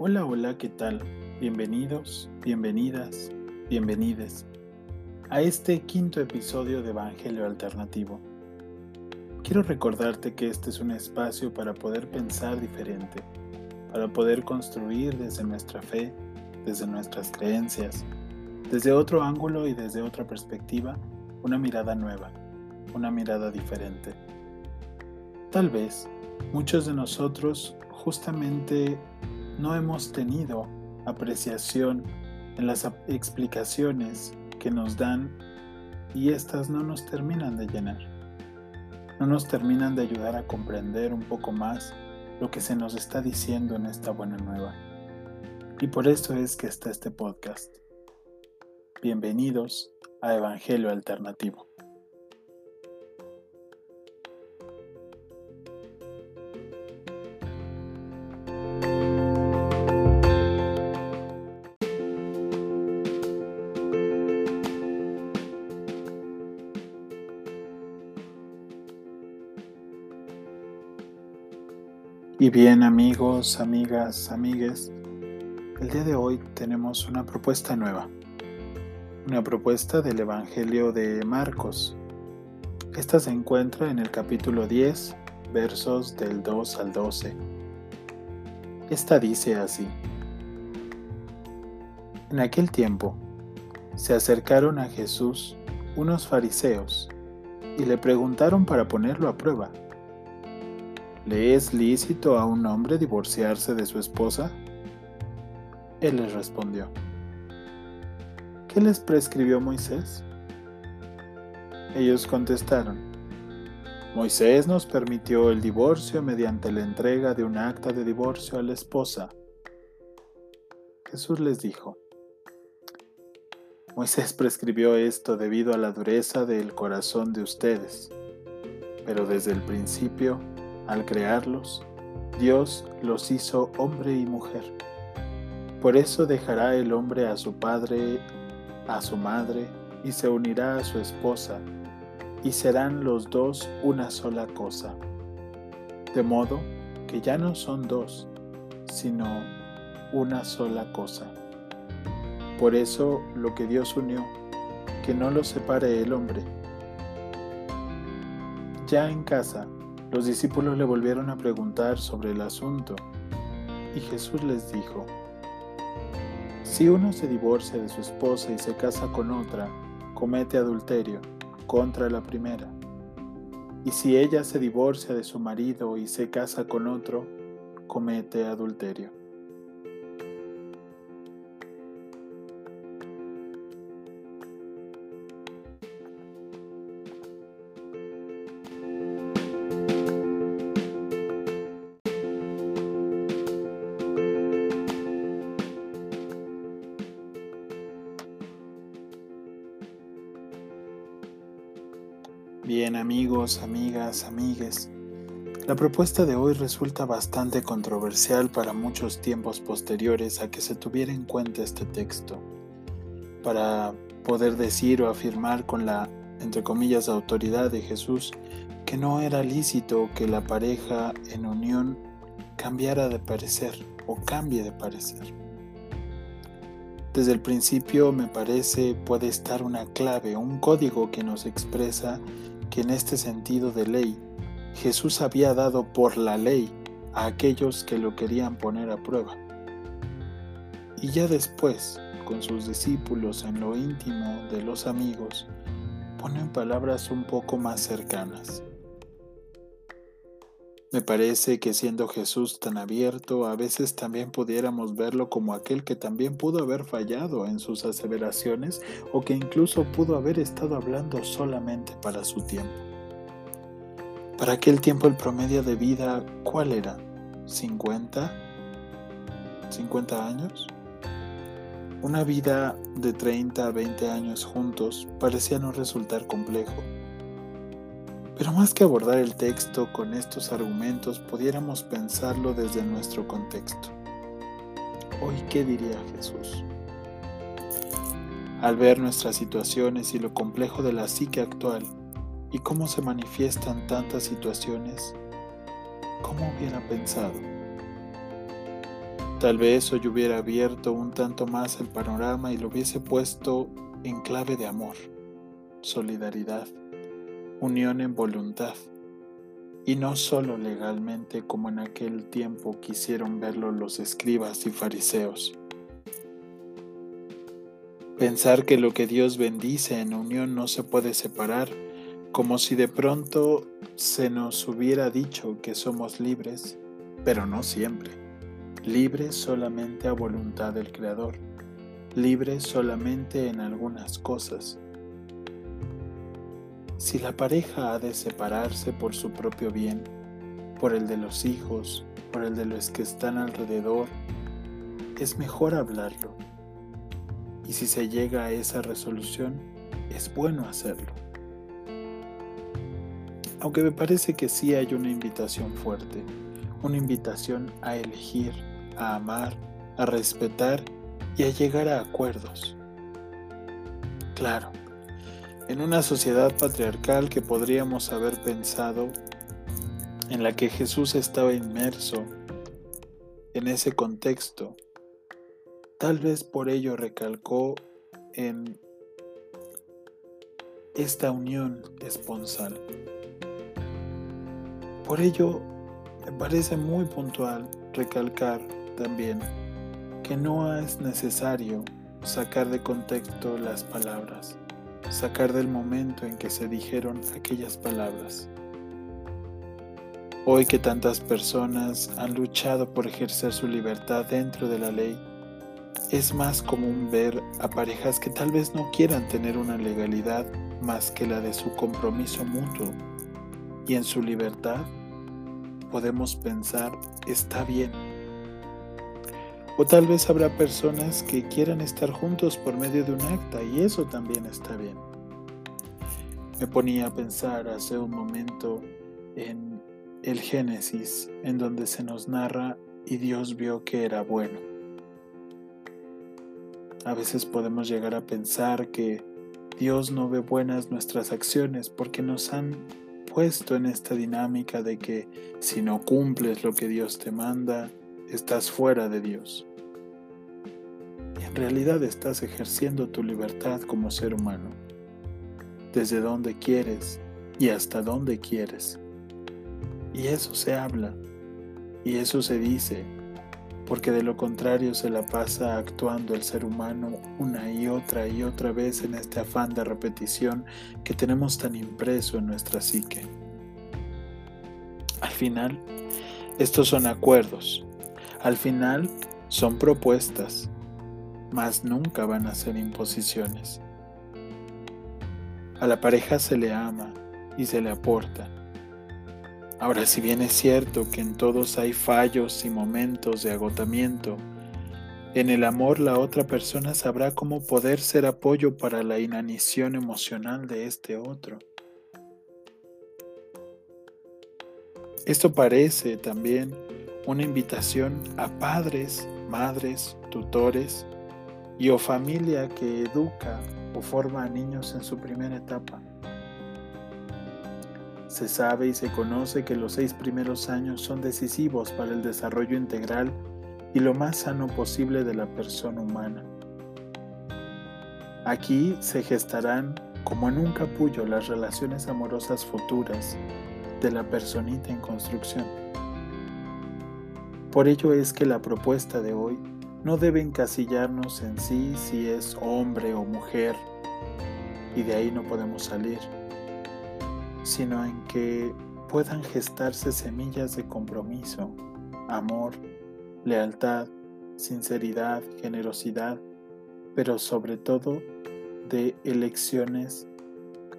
Hola, hola, ¿qué tal? Bienvenidos, bienvenidas, bienvenides a este quinto episodio de Evangelio Alternativo. Quiero recordarte que este es un espacio para poder pensar diferente, para poder construir desde nuestra fe, desde nuestras creencias, desde otro ángulo y desde otra perspectiva, una mirada nueva, una mirada diferente. Tal vez muchos de nosotros justamente no hemos tenido apreciación en las explicaciones que nos dan y estas no nos terminan de llenar. No nos terminan de ayudar a comprender un poco más lo que se nos está diciendo en esta buena nueva. Y por eso es que está este podcast. Bienvenidos a Evangelio Alternativo. Y bien amigos, amigas, amigues, el día de hoy tenemos una propuesta nueva, una propuesta del Evangelio de Marcos. Esta se encuentra en el capítulo 10, versos del 2 al 12. Esta dice así. En aquel tiempo se acercaron a Jesús unos fariseos y le preguntaron para ponerlo a prueba ¿Le es lícito a un hombre divorciarse de su esposa? Él les respondió, ¿qué les prescribió Moisés? Ellos contestaron, Moisés nos permitió el divorcio mediante la entrega de un acta de divorcio a la esposa. Jesús les dijo, Moisés prescribió esto debido a la dureza del corazón de ustedes, pero desde el principio al crearlos, Dios los hizo hombre y mujer. Por eso dejará el hombre a su padre, a su madre, y se unirá a su esposa, y serán los dos una sola cosa. De modo que ya no son dos, sino una sola cosa. Por eso lo que Dios unió, que no lo separe el hombre. Ya en casa, los discípulos le volvieron a preguntar sobre el asunto y Jesús les dijo, si uno se divorcia de su esposa y se casa con otra, comete adulterio contra la primera. Y si ella se divorcia de su marido y se casa con otro, comete adulterio. Bien amigos, amigas, amigues, la propuesta de hoy resulta bastante controversial para muchos tiempos posteriores a que se tuviera en cuenta este texto, para poder decir o afirmar con la, entre comillas, autoridad de Jesús que no era lícito que la pareja en unión cambiara de parecer o cambie de parecer. Desde el principio me parece puede estar una clave, un código que nos expresa que en este sentido de ley, Jesús había dado por la ley a aquellos que lo querían poner a prueba. Y ya después, con sus discípulos en lo íntimo de los amigos, ponen palabras un poco más cercanas. Me parece que siendo Jesús tan abierto, a veces también pudiéramos verlo como aquel que también pudo haber fallado en sus aseveraciones o que incluso pudo haber estado hablando solamente para su tiempo. Para aquel tiempo el promedio de vida, ¿cuál era? ¿50? ¿50 años? Una vida de 30 a 20 años juntos parecía no resultar complejo pero más que abordar el texto con estos argumentos, pudiéramos pensarlo desde nuestro contexto. Hoy, ¿qué diría Jesús? Al ver nuestras situaciones y lo complejo de la psique actual y cómo se manifiestan tantas situaciones, ¿cómo hubiera pensado? Tal vez hoy hubiera abierto un tanto más el panorama y lo hubiese puesto en clave de amor, solidaridad, unión en voluntad, y no solo legalmente como en aquel tiempo quisieron verlo los escribas y fariseos. Pensar que lo que Dios bendice en unión no se puede separar, como si de pronto se nos hubiera dicho que somos libres, pero no siempre. Libres solamente a voluntad del Creador, libres solamente en algunas cosas. Si la pareja ha de separarse por su propio bien, por el de los hijos, por el de los que están alrededor, es mejor hablarlo y si se llega a esa resolución, es bueno hacerlo. Aunque me parece que sí hay una invitación fuerte, una invitación a elegir, a amar, a respetar y a llegar a acuerdos. Claro, en una sociedad patriarcal que podríamos haber pensado, en la que Jesús estaba inmerso en ese contexto, Tal vez por ello recalcó en esta unión esponsal. Por ello, me parece muy puntual recalcar también que no es necesario sacar de contexto las palabras, sacar del momento en que se dijeron aquellas palabras. Hoy que tantas personas han luchado por ejercer su libertad dentro de la ley, es más común ver a parejas que tal vez no quieran tener una legalidad más que la de su compromiso mutuo y en su libertad podemos pensar está bien. O tal vez habrá personas que quieran estar juntos por medio de un acta y eso también está bien. Me ponía a pensar hace un momento en el Génesis, en donde se nos narra y Dios vio que era bueno. A veces podemos llegar a pensar que Dios no ve buenas nuestras acciones porque nos han puesto en esta dinámica de que si no cumples lo que Dios te manda, estás fuera de Dios. Realidad estás ejerciendo tu libertad como ser humano, desde donde quieres y hasta donde quieres. Y eso se habla, y eso se dice, porque de lo contrario se la pasa actuando el ser humano una y otra y otra vez en este afán de repetición que tenemos tan impreso en nuestra psique. Al final, estos son acuerdos, al final son propuestas, mas nunca van a ser imposiciones. A la pareja se le ama y se le aporta, Ahora, si bien es cierto que en todos hay fallos y momentos de agotamiento, en el amor la otra persona sabrá cómo poder ser apoyo para la inanición emocional de este otro. Esto parece también una invitación a padres, madres, tutores y o familia que educa o forma a niños en su primera etapa. Se sabe y se conoce que los seis primeros años son decisivos para el desarrollo integral y lo más sano posible de la persona humana. Aquí se gestarán como en un capullo las relaciones amorosas futuras de la personita en construcción. Por ello es que la propuesta de hoy no debe encasillarnos en sí si es hombre o mujer y de ahí no podemos salir sino en que puedan gestarse semillas de compromiso, amor, lealtad, sinceridad, generosidad, pero sobre todo de elecciones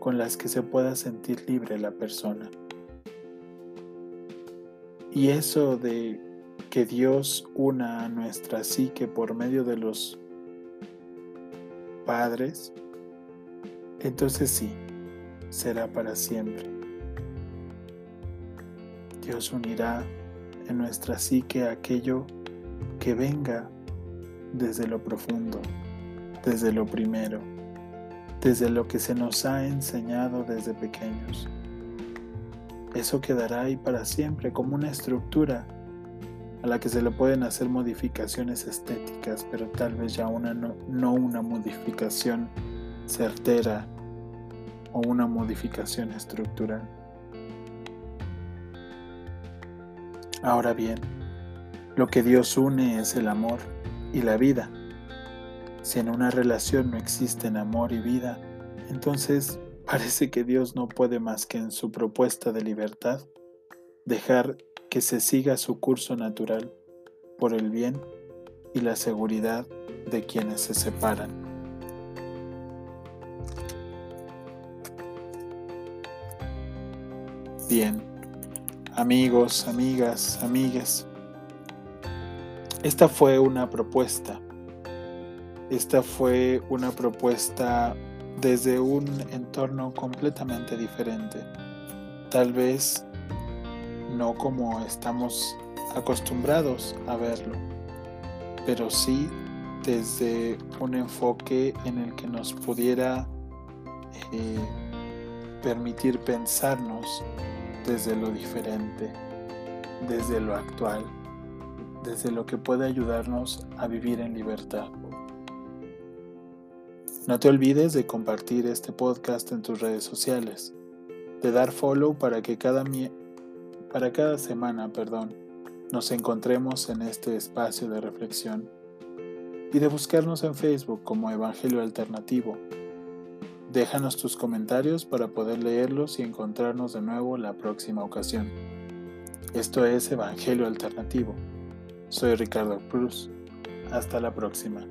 con las que se pueda sentir libre la persona. Y eso de que Dios una a nuestra psique por medio de los padres, entonces sí, será para siempre. Dios unirá en nuestra psique aquello que venga desde lo profundo, desde lo primero, desde lo que se nos ha enseñado desde pequeños. Eso quedará ahí para siempre como una estructura la que se le pueden hacer modificaciones estéticas, pero tal vez ya una no, no una modificación certera o una modificación estructural. Ahora bien, lo que Dios une es el amor y la vida. Si en una relación no existen amor y vida, entonces parece que Dios no puede más que en su propuesta de libertad dejar que se siga su curso natural por el bien y la seguridad de quienes se separan. Bien, amigos, amigas, amigas, esta fue una propuesta. Esta fue una propuesta desde un entorno completamente diferente. Tal vez no como estamos acostumbrados a verlo, pero sí desde un enfoque en el que nos pudiera eh, permitir pensarnos desde lo diferente, desde lo actual, desde lo que puede ayudarnos a vivir en libertad. No te olvides de compartir este podcast en tus redes sociales, de dar follow para que cada, para cada semana perdón, nos encontremos en este espacio de reflexión y de buscarnos en Facebook como Evangelio Alternativo. Déjanos tus comentarios para poder leerlos y encontrarnos de nuevo la próxima ocasión. Esto es Evangelio Alternativo. Soy Ricardo Cruz. Hasta la próxima.